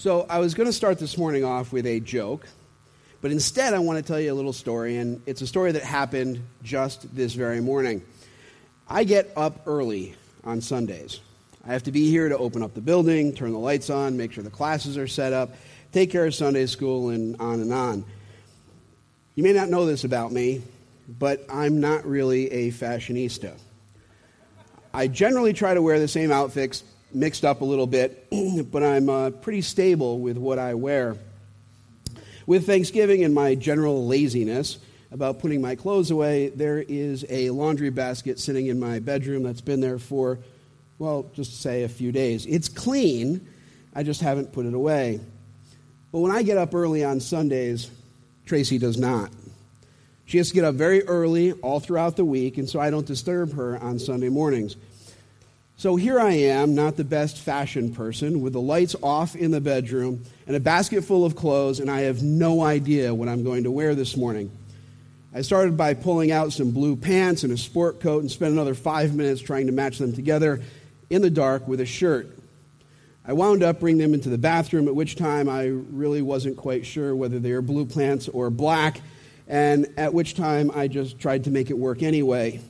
So I was going to start this morning off with a joke, but instead I want to tell you a little story, and it's a story that happened just this very morning. I get up early on Sundays. I have to be here to open up the building, turn the lights on, make sure the classes are set up, take care of Sunday school, and on and on. You may not know this about me, but I'm not really a fashionista. I generally try to wear the same outfits mixed up a little bit, but I'm uh, pretty stable with what I wear. With Thanksgiving and my general laziness about putting my clothes away, there is a laundry basket sitting in my bedroom that's been there for, well, just say a few days. It's clean, I just haven't put it away. But when I get up early on Sundays, Tracy does not. She has to get up very early all throughout the week, and so I don't disturb her on Sunday mornings. So here I am, not the best fashion person, with the lights off in the bedroom and a basket full of clothes, and I have no idea what I'm going to wear this morning. I started by pulling out some blue pants and a sport coat and spent another five minutes trying to match them together in the dark with a shirt. I wound up bringing them into the bathroom, at which time I really wasn't quite sure whether they were blue pants or black, and at which time I just tried to make it work anyway.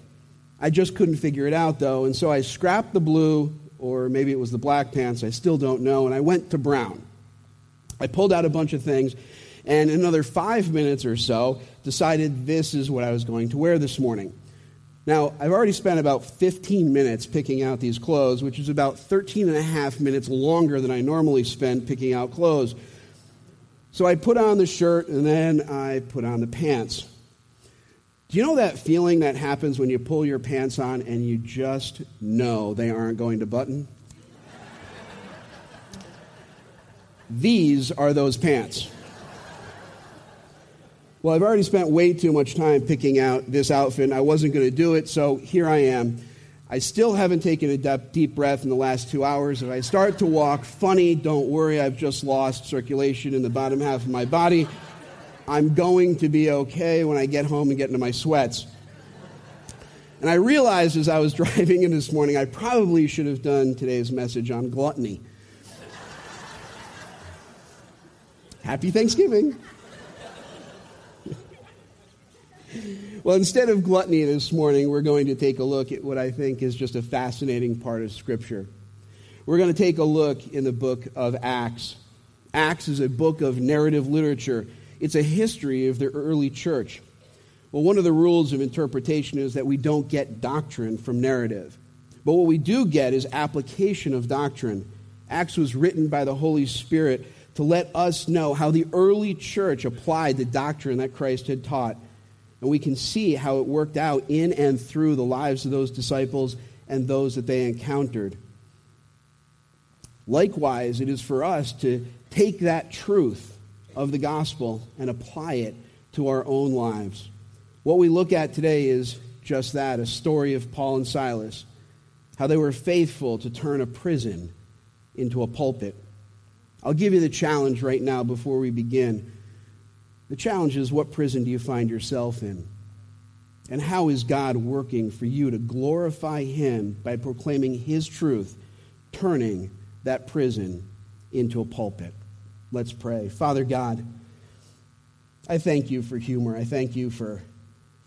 I just couldn't figure it out, though, and so I scrapped the blue, or maybe it was the black pants, I still don't know, and I went to brown. I pulled out a bunch of things, and another five minutes or so, decided this is what I was going to wear this morning. Now, I've already spent about 15 minutes picking out these clothes, which is about 13 and a half minutes longer than I normally spend picking out clothes. So I put on the shirt and then I put on the pants. Do you know that feeling that happens when you pull your pants on and you just know they aren't going to button? These are those pants. Well, I've already spent way too much time picking out this outfit, and I wasn't going to do it, so here I am. I still haven't taken a deep breath in the last two hours. If I start to walk funny, don't worry, I've just lost circulation in the bottom half of my body. I'm going to be okay when I get home and get into my sweats. And I realized as I was driving in this morning, I probably should have done today's message on gluttony. Happy Thanksgiving. well, instead of gluttony this morning, we're going to take a look at what I think is just a fascinating part of Scripture. We're going to take a look in the book of Acts. Acts is a book of narrative literature it's a history of the early church. Well, one of the rules of interpretation is that we don't get doctrine from narrative. But what we do get is application of doctrine. Acts was written by the Holy Spirit to let us know how the early church applied the doctrine that Christ had taught. And we can see how it worked out in and through the lives of those disciples and those that they encountered. Likewise, it is for us to take that truth of the gospel and apply it to our own lives. What we look at today is just that a story of Paul and Silas, how they were faithful to turn a prison into a pulpit. I'll give you the challenge right now before we begin. The challenge is what prison do you find yourself in? And how is God working for you to glorify Him by proclaiming His truth, turning that prison into a pulpit? Let's pray. Father God, I thank you for humor. I thank you for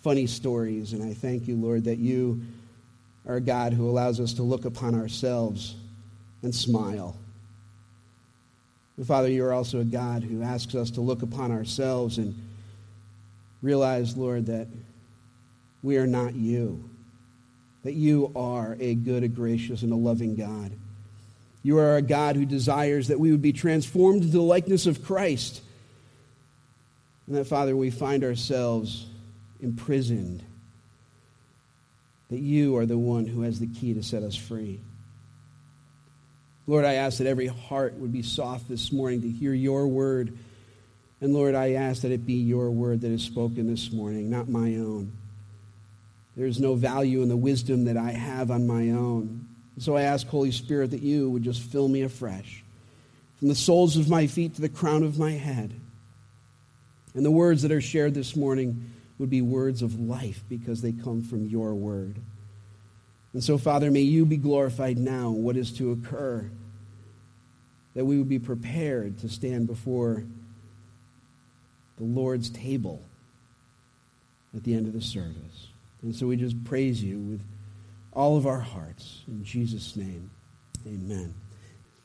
funny stories. And I thank you, Lord, that you are a God who allows us to look upon ourselves and smile. And Father, you are also a God who asks us to look upon ourselves and realize, Lord, that we are not you, that you are a good, a gracious, and a loving God. You are a God who desires that we would be transformed into the likeness of Christ. And that, Father, we find ourselves imprisoned. That you are the one who has the key to set us free. Lord, I ask that every heart would be soft this morning to hear your word. And Lord, I ask that it be your word that is spoken this morning, not my own. There is no value in the wisdom that I have on my own. So I ask, Holy Spirit, that you would just fill me afresh from the soles of my feet to the crown of my head. And the words that are shared this morning would be words of life because they come from your word. And so, Father, may you be glorified now what is to occur. that we would be prepared to stand before the Lord's table at the end of the service. And so we just praise you with all of our hearts. In Jesus' name, amen.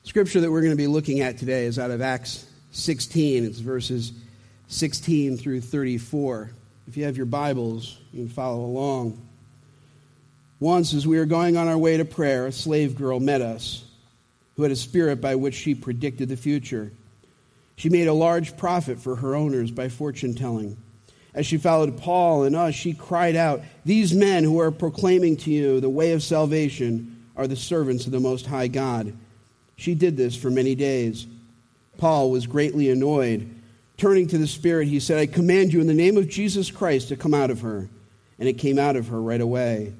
Scripture that we're going to be looking at today is out of Acts 16. It's verses 16 through 34. If you have your Bibles, you can follow along. Once, as we were going on our way to prayer, a slave girl met us who had a spirit by which she predicted the future. She made a large profit for her owners by fortune telling. As she followed Paul and us, she cried out, These men who are proclaiming to you the way of salvation are the servants of the Most High God. She did this for many days. Paul was greatly annoyed. Turning to the Spirit, he said, I command you in the name of Jesus Christ to come out of her. And it came out of her right away.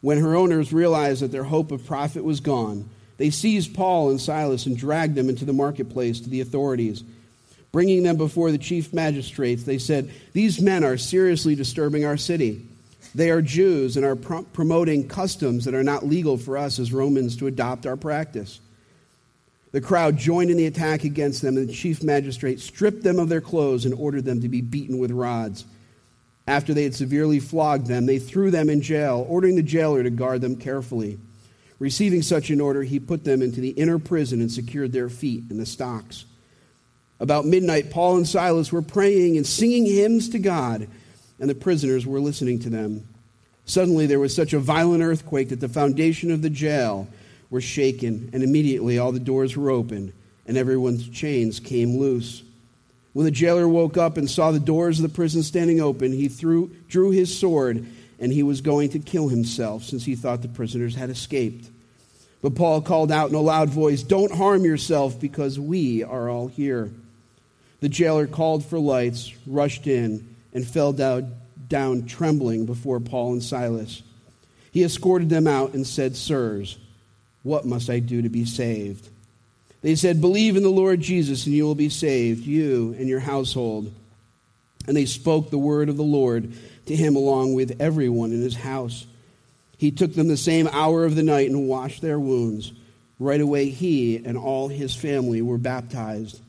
When her owners realized that their hope of profit was gone, they seized Paul and Silas and dragged them into the marketplace to the authorities. Bringing them before the chief magistrates, they said, These men are seriously disturbing our city. They are Jews and are promoting customs that are not legal for us as Romans to adopt our practice. The crowd joined in the attack against them, and the chief magistrate stripped them of their clothes and ordered them to be beaten with rods. After they had severely flogged them, they threw them in jail, ordering the jailer to guard them carefully. Receiving such an order, he put them into the inner prison and secured their feet in the stocks. About midnight, Paul and Silas were praying and singing hymns to God, and the prisoners were listening to them. Suddenly, there was such a violent earthquake that the foundation of the jail were shaken, and immediately all the doors were opened, and everyone's chains came loose. When the jailer woke up and saw the doors of the prison standing open, he threw, drew his sword, and he was going to kill himself, since he thought the prisoners had escaped. But Paul called out in a loud voice, Don't harm yourself, because we are all here. The jailer called for lights, rushed in, and fell down, down trembling before Paul and Silas. He escorted them out and said, Sirs, what must I do to be saved? They said, Believe in the Lord Jesus, and you will be saved, you and your household. And they spoke the word of the Lord to him along with everyone in his house. He took them the same hour of the night and washed their wounds. Right away, he and all his family were baptized.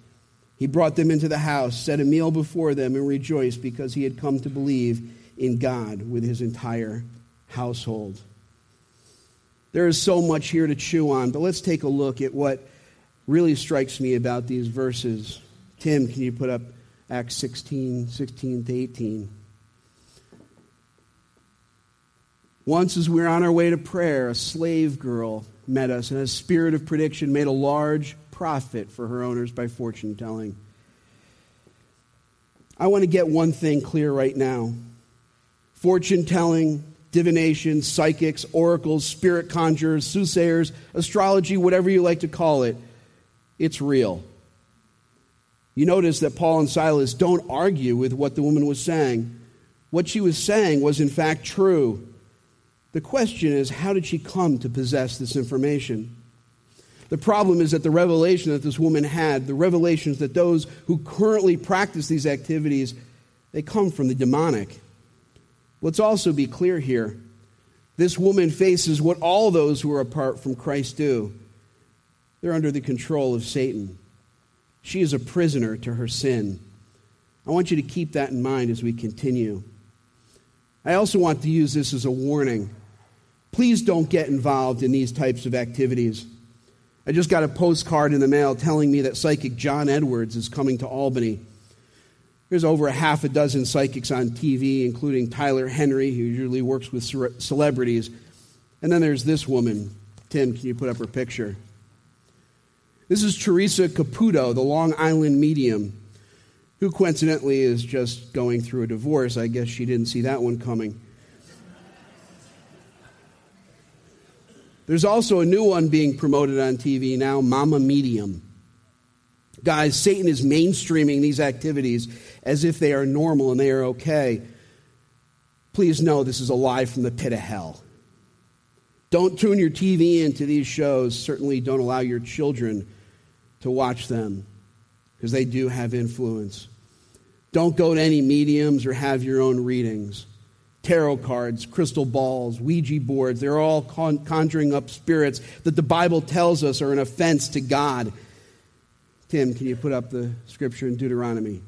He brought them into the house, set a meal before them, and rejoiced because he had come to believe in God with his entire household. There is so much here to chew on, but let's take a look at what really strikes me about these verses. Tim, can you put up Acts 16, 16 to 18? Once, as we were on our way to prayer, a slave girl met us, and a spirit of prediction made a large profit for her owners by fortune telling. I want to get one thing clear right now fortune telling divination, psychics, oracles, spirit conjurers, soothsayers, astrology, whatever you like to call it, it's real. You notice that Paul and Silas don't argue with what the woman was saying. What she was saying was, in fact, true. The question is, how did she come to possess this information? The problem is that the revelation that this woman had, the revelations that those who currently practice these activities, they come from the demonic. Let's also be clear here. This woman faces what all those who are apart from Christ do. They're under the control of Satan. She is a prisoner to her sin. I want you to keep that in mind as we continue. I also want to use this as a warning. Please don't get involved in these types of activities. I just got a postcard in the mail telling me that psychic John Edwards is coming to Albany. There's over a half a dozen psychics on TV, including Tyler Henry, who usually works with celebrities. And then there's this woman. Tim, can you put up her picture? This is Theresa Caputo, the Long Island medium, who coincidentally is just going through a divorce. I guess she didn't see that one coming. There's also a new one being promoted on TV now, Mama Medium. Guys, Satan is mainstreaming these activities as if they are normal and they are okay. Please know this is a lie from the pit of hell. Don't tune your TV into these shows. Certainly don't allow your children to watch them because they do have influence. Don't go to any mediums or have your own readings. Tarot cards, crystal balls, Ouija boards, they're all con- conjuring up spirits that the Bible tells us are an offense to God Tim, can you put up the scripture in Deuteronomy?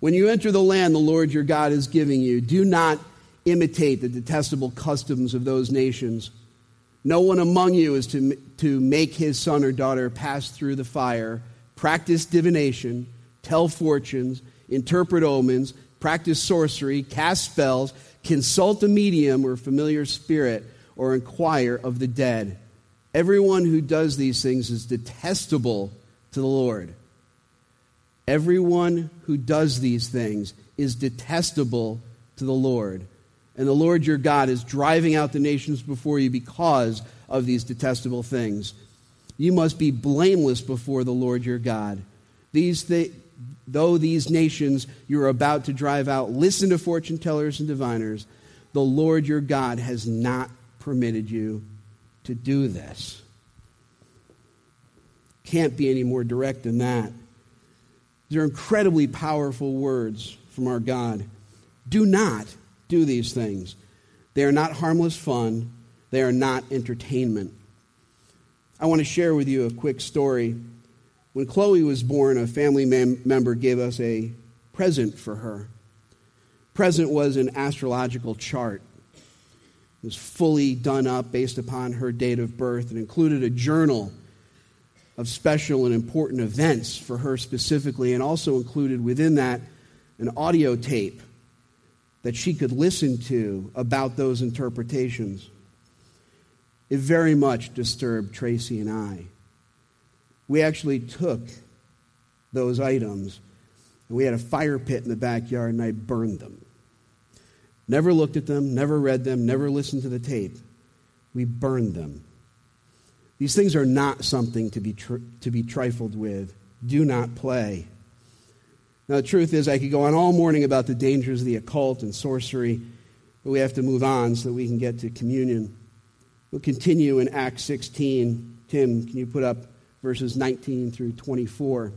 When you enter the land the Lord your God is giving you, do not imitate the detestable customs of those nations. No one among you is to, to make his son or daughter pass through the fire, practice divination, tell fortunes, interpret omens, practice sorcery, cast spells, consult a medium or familiar spirit, or inquire of the dead. Everyone who does these things is detestable to the Lord. Everyone who does these things is detestable to the Lord. And the Lord your God is driving out the nations before you because of these detestable things. You must be blameless before the Lord your God. These th- though these nations you're about to drive out listen to fortune tellers and diviners, the Lord your God has not permitted you to do this. Can't be any more direct than that. These are incredibly powerful words from our God. Do not do these things. They are not harmless fun, they are not entertainment. I want to share with you a quick story. When Chloe was born, a family mem- member gave us a present for her. Present was an astrological chart. It was fully done up based upon her date of birth and included a journal of special and important events for her specifically, and also included within that an audio tape that she could listen to about those interpretations. It very much disturbed Tracy and I. We actually took those items and we had a fire pit in the backyard and I burned them. Never looked at them, never read them, never listened to the tape. We burned them. These things are not something to be, tr- to be trifled with. Do not play. Now, the truth is, I could go on all morning about the dangers of the occult and sorcery, but we have to move on so that we can get to communion. We'll continue in Acts 16. Tim, can you put up verses 19 through 24?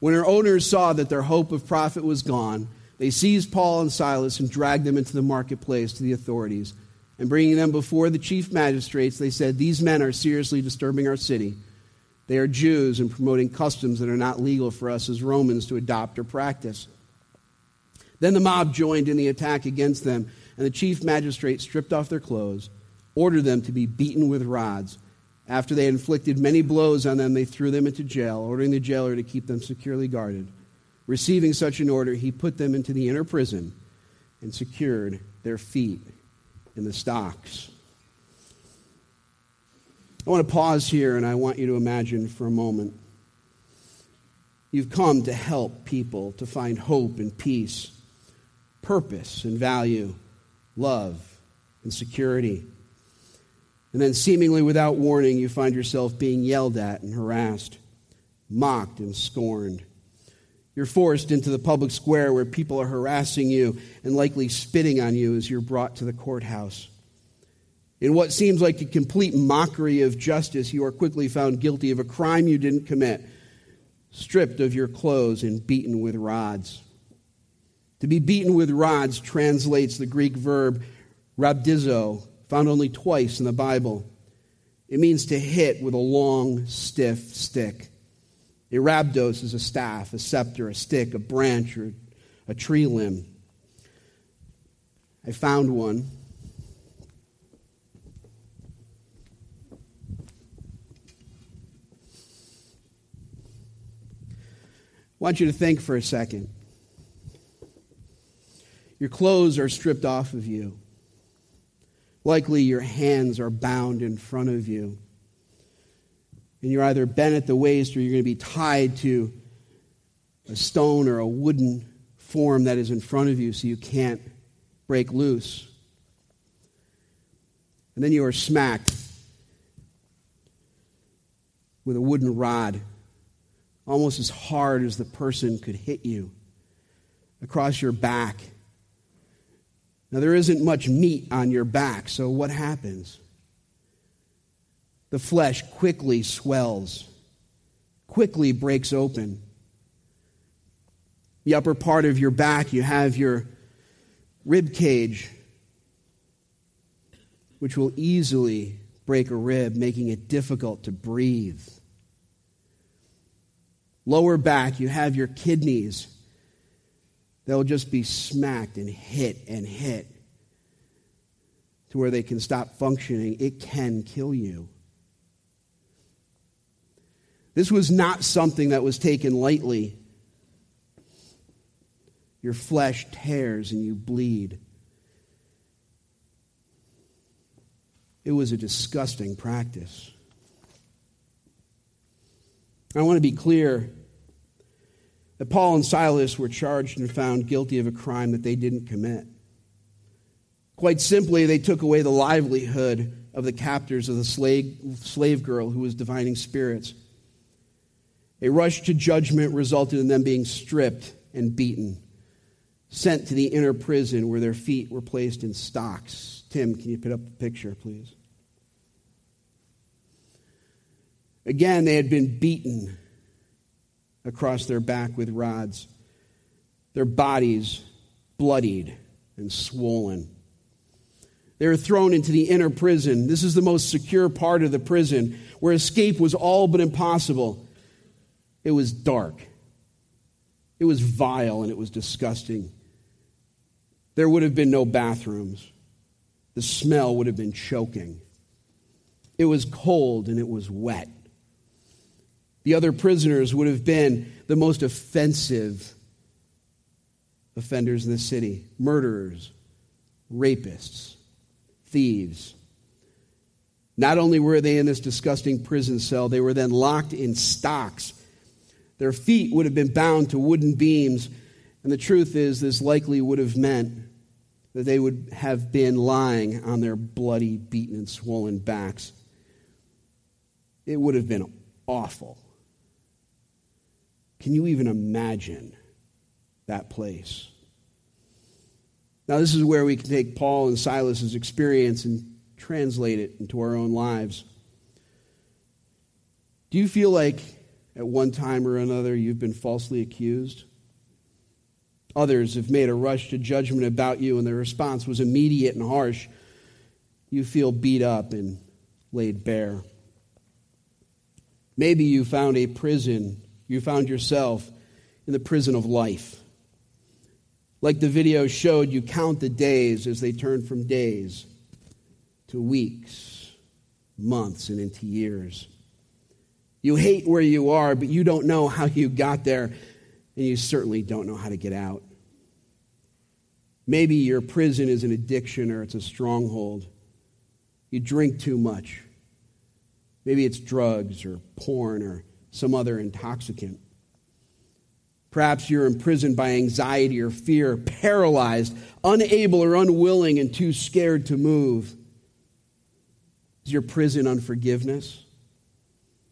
When her owners saw that their hope of profit was gone, they seized Paul and Silas and dragged them into the marketplace to the authorities. And bringing them before the chief magistrates, they said, These men are seriously disturbing our city. They are Jews and promoting customs that are not legal for us as Romans to adopt or practice. Then the mob joined in the attack against them, and the chief magistrate stripped off their clothes, ordered them to be beaten with rods. After they had inflicted many blows on them, they threw them into jail, ordering the jailer to keep them securely guarded. Receiving such an order, he put them into the inner prison and secured their feet in the stocks. I want to pause here and I want you to imagine for a moment. You've come to help people to find hope and peace, purpose and value, love and security. And then, seemingly without warning, you find yourself being yelled at and harassed, mocked and scorned. You're forced into the public square where people are harassing you and likely spitting on you as you're brought to the courthouse. In what seems like a complete mockery of justice, you are quickly found guilty of a crime you didn't commit, stripped of your clothes and beaten with rods. To be beaten with rods translates the Greek verb rhabdizo, found only twice in the Bible. It means to hit with a long, stiff stick. A rhabdos is a staff, a scepter, a stick, a branch, or a tree limb. I found one. I want you to think for a second. Your clothes are stripped off of you. Likely your hands are bound in front of you and you're either bent at the waist or you're going to be tied to a stone or a wooden form that is in front of you so you can't break loose. And then you are smacked with a wooden rod, almost as hard as the person could hit you, across your back. Now, there isn't much meat on your back, so what happens? the flesh quickly swells, quickly breaks open. The upper part of your back, you have your rib cage, which will easily break a rib, making it difficult to breathe. Lower back, you have your kidneys. They'll just be smacked and hit and hit to where they can stop functioning. It can kill you. This was not something that was taken lightly. Your flesh tears and you bleed. It was a disgusting practice. I want to be clear that Paul and Silas were charged and found guilty of a crime that they didn't commit. Quite simply, they took away the livelihood of the captors of the slave, slave girl who was divining spirits. A rush to judgment resulted in them being stripped and beaten, sent to the inner prison where their feet were placed in stocks. Tim, can you put up the picture, please? Again, they had been beaten across their back with rods, their bodies bloodied and swollen. They were thrown into the inner prison. This is the most secure part of the prison where escape was all but impossible. It was dark, it was vile, and it was disgusting. There would have been no bathrooms, the smell would have been choking. It was cold and it was wet. The other prisoners would have been the most offensive offenders in the city murderers, rapists, thieves. Not only were they in this disgusting prison cell, they were then locked in stocks. Their feet would have been bound to wooden beams, and the truth is, this likely would have meant that they would have been lying on their bloody, beaten, and swollen backs. It would have been awful. Can you even imagine that place? Now, this is where we can take Paul and Silas's experience and translate it into our own lives. Do you feel like at one time or another you've been falsely accused? Others have made a rush to judgment about you, and the response was immediate and harsh. You feel beat up and laid bare. Maybe you found a prison you found yourself in the prison of life. Like the video showed, you count the days as they turn from days to weeks, months, and into years. You hate where you are, but you don't know how you got there, and you certainly don't know how to get out. Maybe your prison is an addiction or it's a stronghold. You drink too much. Maybe it's drugs or porn or some other intoxicant. Perhaps you're imprisoned by anxiety or fear, paralyzed, unable or unwilling, and too scared to move. Is your prison unforgiveness?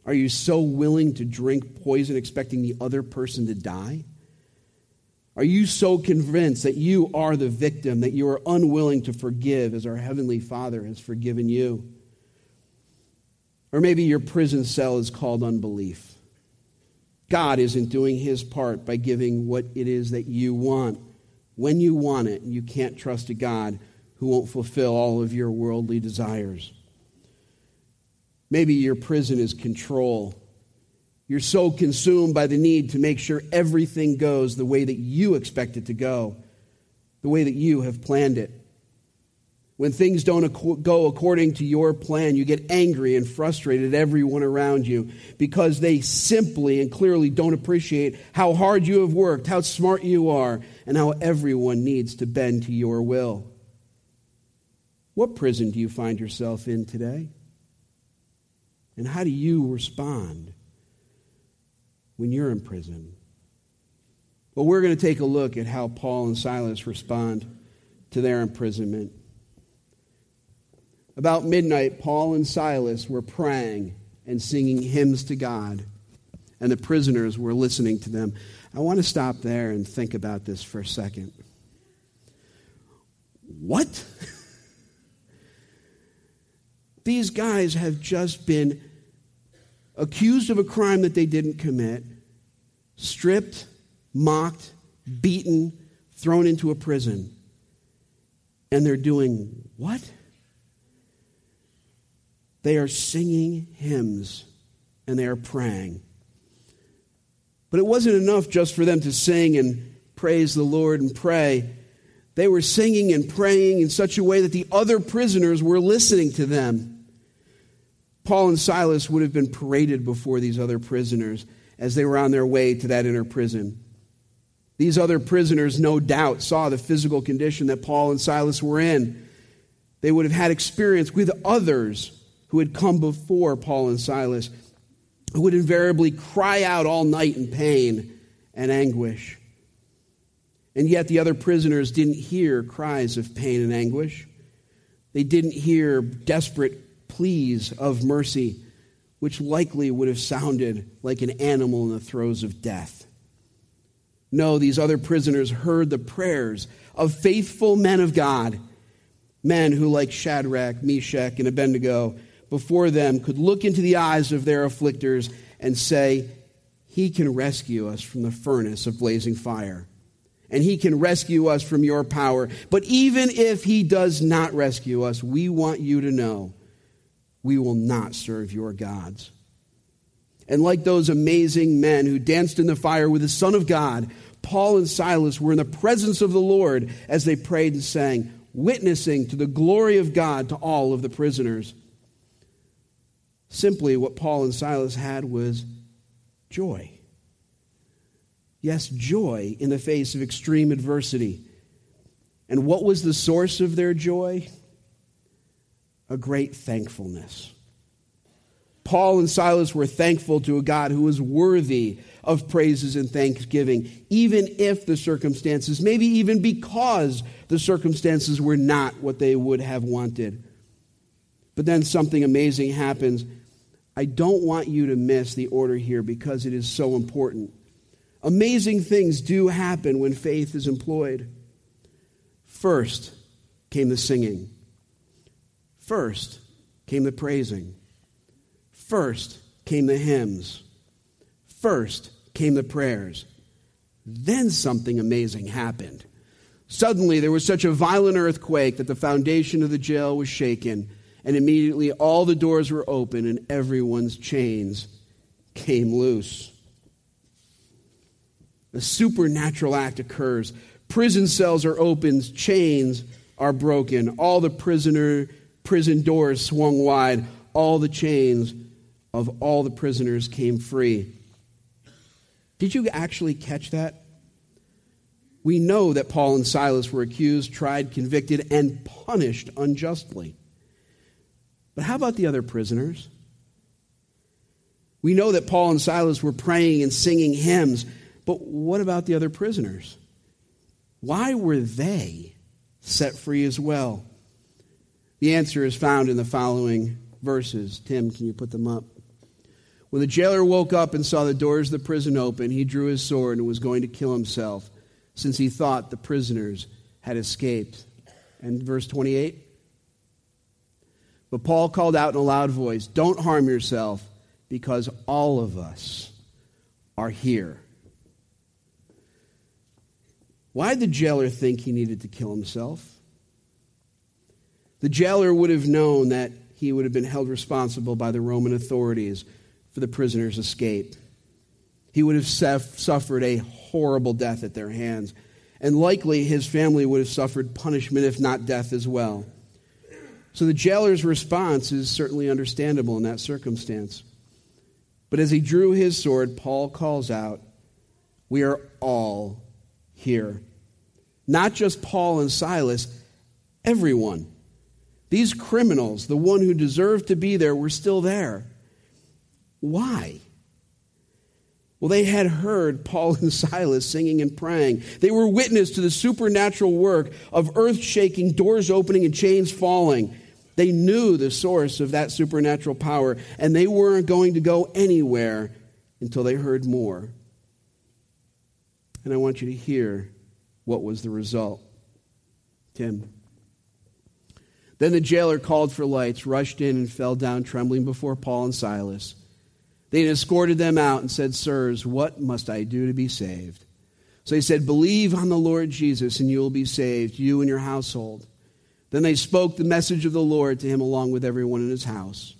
Are you so willing to drink poison expecting the other person to die? Are you so convinced that you are the victim that you are unwilling to forgive as our Heavenly Father has forgiven you? Or maybe your prison cell is called unbelief. God isn't doing his part by giving what it is that you want when you want it. You can't trust a God who won't fulfill all of your worldly desires. Maybe your prison is control. You're so consumed by the need to make sure everything goes the way that you expect it to go, the way that you have planned it. When things don't go according to your plan, you get angry and frustrated at everyone around you because they simply and clearly don't appreciate how hard you have worked, how smart you are, and how everyone needs to bend to your will. What prison do you find yourself in today? And how do you respond when you're in prison? Well, we're going to take a look at how Paul and Silas respond to their imprisonment. About midnight, Paul and Silas were praying and singing hymns to God, and the prisoners were listening to them. I want to stop there and think about this for a second. What? These guys have just been accused of a crime that they didn't commit, stripped, mocked, beaten, thrown into a prison. And they're doing what? They are singing hymns and they are praying. But it wasn't enough just for them to sing and praise the Lord and pray. They were singing and praying in such a way that the other prisoners were listening to them. Paul and Silas would have been paraded before these other prisoners as they were on their way to that inner prison. These other prisoners, no doubt, saw the physical condition that Paul and Silas were in. They would have had experience with others who had come before Paul and Silas, who would invariably cry out all night in pain and anguish. And yet the other prisoners didn't hear cries of pain and anguish. They didn't hear desperate pleas of mercy, which likely would have sounded like an animal in the throes of death. No, these other prisoners heard the prayers of faithful men of God, men who, like Shadrach, Meshach, and Abednego, before them could look into the eyes of their afflictors and say, He can rescue us from the furnace of blazing fire. And he can rescue us from your power. But even if he does not rescue us, we want you to know we will not serve your gods. And like those amazing men who danced in the fire with the Son of God, Paul and Silas were in the presence of the Lord as they prayed and sang, witnessing to the glory of God to all of the prisoners. Simply, what Paul and Silas had was joy. Yes, joy in the face of extreme adversity. And what was the source of their joy? A great thankfulness. Paul and Silas were thankful to a God who was worthy of praises and thanksgiving, even if the circumstances, maybe even because the circumstances were not what they would have wanted. But then something amazing happens I don't want you to miss the order here because it is so important. Amazing things do happen when faith is employed. First came the singing. First came the praising. First came the hymns. First came the prayers. Then something amazing happened. Suddenly, there was such a violent earthquake that the foundation of the jail was shaken and immediately all the doors were open and everyone's chains came loose. A supernatural act occurs. Prison cells are opened, chains are broken, all the prisoner prison doors swung wide, all the chains of all the prisoners came free. Did you actually catch that? We know that Paul and Silas were accused, tried, convicted, and punished unjustly. But how about the other prisoners? We know that Paul and Silas were praying and singing hymns, but what about the other prisoners? Why were they set free as well? The answer is found in the following verses. Tim, can you put them up? When the jailer woke up and saw the doors of the prison open, he drew his sword and was going to kill himself, since he thought the prisoners had escaped. And verse 28 but Paul called out in a loud voice, Don't harm yourself, because all of us are here. Why did the jailer think he needed to kill himself? The jailer would have known that he would have been held responsible by the Roman authorities for the prisoner's escape. He would have suffered a horrible death at their hands, and likely his family would have suffered punishment, if not death, as well. So the jailer's response is certainly understandable in that circumstance. But as he drew his sword, Paul calls out, We are all here. Not just Paul and Silas, everyone. These criminals, the one who deserved to be there, were still there. Why? Well, they had heard Paul and Silas singing and praying. They were witness to the supernatural work of earth shaking, doors opening, and chains falling. They knew the source of that supernatural power, and they weren't going to go anywhere until they heard more. And I want you to hear what was the result. Tim. Then the jailer called for lights, rushed in, and fell down trembling before Paul and Silas. They escorted them out and said, Sirs, what must I do to be saved? So he said, Believe on the Lord Jesus, and you will be saved, you and your household. Then they spoke the message of the Lord to him along with everyone in his house.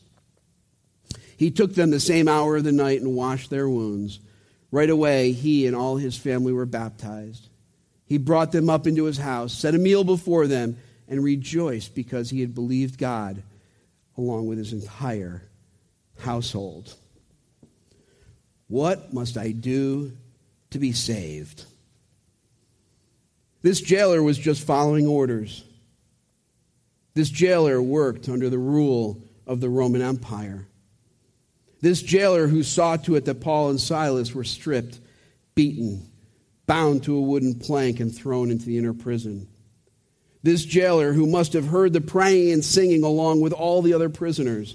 He took them the same hour of the night and washed their wounds. Right away, he and all his family were baptized. He brought them up into his house, set a meal before them, and rejoiced because he had believed God along with his entire household. What must I do to be saved? This jailer was just following orders. This jailer worked under the rule of the Roman Empire. This jailer who saw to it that Paul and Silas were stripped, beaten, bound to a wooden plank, and thrown into the inner prison. This jailer who must have heard the praying and singing along with all the other prisoners.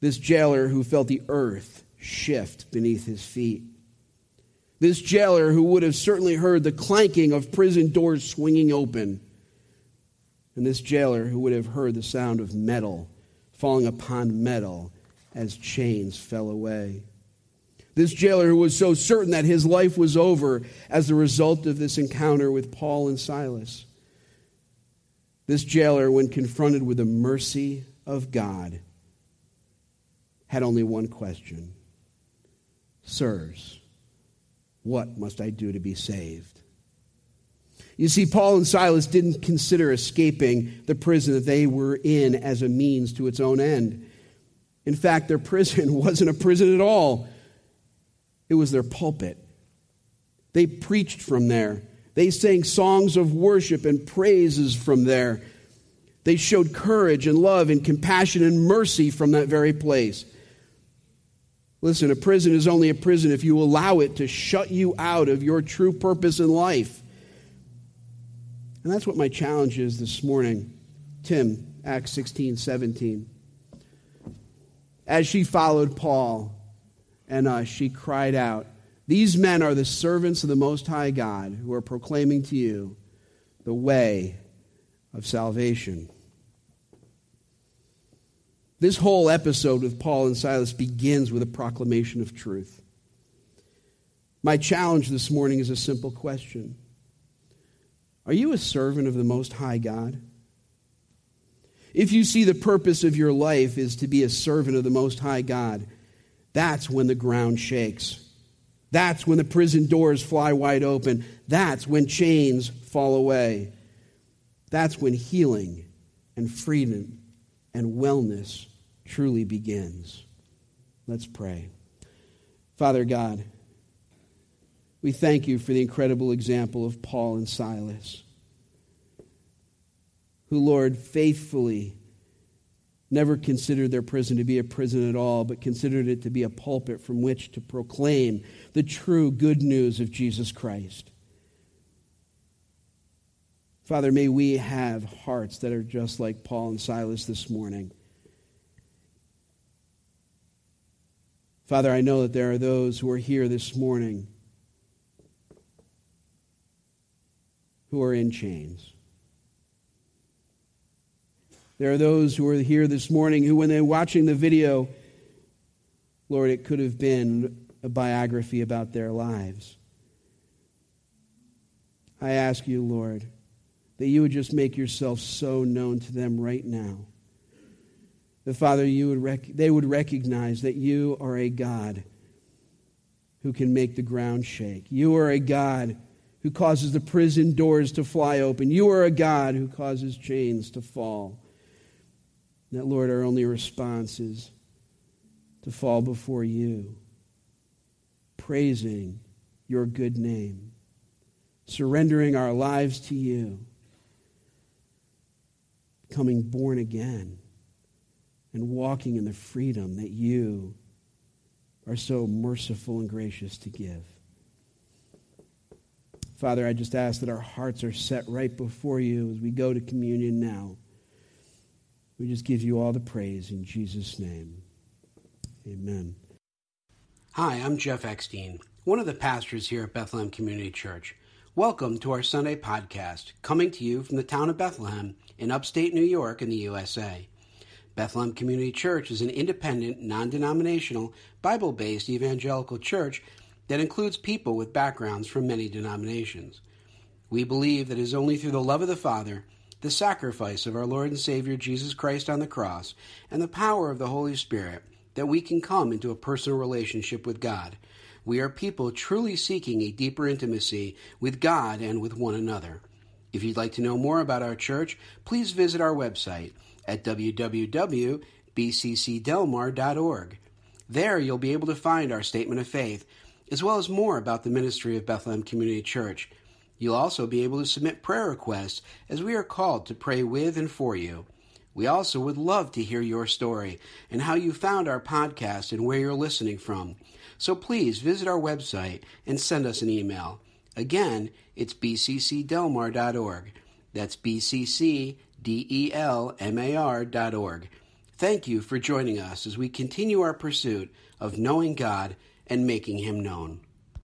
This jailer who felt the earth shift beneath his feet. This jailer who would have certainly heard the clanking of prison doors swinging open. And this jailer who would have heard the sound of metal falling upon metal as chains fell away. This jailer who was so certain that his life was over as a result of this encounter with Paul and Silas. This jailer, when confronted with the mercy of God, had only one question Sirs, what must I do to be saved? You see, Paul and Silas didn't consider escaping the prison that they were in as a means to its own end. In fact, their prison wasn't a prison at all, it was their pulpit. They preached from there, they sang songs of worship and praises from there. They showed courage and love and compassion and mercy from that very place. Listen, a prison is only a prison if you allow it to shut you out of your true purpose in life. And that's what my challenge is this morning. Tim, Acts 16, 17. As she followed Paul and us, she cried out, These men are the servants of the Most High God who are proclaiming to you the way of salvation. This whole episode with Paul and Silas begins with a proclamation of truth. My challenge this morning is a simple question Are you a servant of the Most High God? If you see the purpose of your life is to be a servant of the Most High God, that's when the ground shakes. That's when the prison doors fly wide open. That's when chains fall away. That's when healing and freedom and wellness truly begins. Let's pray. Father God, we thank you for the incredible example of Paul and Silas, who, Lord, faithfully never considered their prison to be a prison at all, but considered it to be a pulpit from which to proclaim the true good news of Jesus Christ. Father, may we have hearts that are just like Paul and Silas this morning Father, I know that there are those who are here this morning who are in chains. There are those who are here this morning who, when they're watching the video, Lord, it could have been a biography about their lives. I ask you, Lord, that you would just make yourself so known to them right now that, Father, you would rec- they would recognize that you are a God who can make the ground shake. You are a God who causes the prison doors to fly open. You are a God who causes chains to fall. And that, Lord, our only response is to fall before you, praising your good name, surrendering our lives to you, becoming born again and walking in the freedom that you are so merciful and gracious to give. Father, I just ask that our hearts are set right before you as we go to communion now. We just give you all the praise in Jesus' name. Amen. Hi, I'm Jeff Eckstein, one of the pastors here at Bethlehem Community Church. Welcome to our Sunday podcast, coming to you from the town of Bethlehem in upstate New York in the USA. Bethlehem Community Church is an independent, non denominational, Bible based evangelical church that includes people with backgrounds from many denominations. We believe that it is only through the love of the Father, the sacrifice of our Lord and Savior Jesus Christ on the cross, and the power of the Holy Spirit that we can come into a personal relationship with God. We are people truly seeking a deeper intimacy with God and with one another. If you'd like to know more about our church, please visit our website at www.bccdelmar.org. There you'll be able to find our statement of faith, as well as more about the ministry of Bethlehem Community Church. You'll also be able to submit prayer requests as we are called to pray with and for you. We also would love to hear your story and how you found our podcast and where you're listening from. So please visit our website and send us an email. Again, it's bccdelmar.org. That's bccdelmar.org. Thank you for joining us as we continue our pursuit of knowing God and making Him known.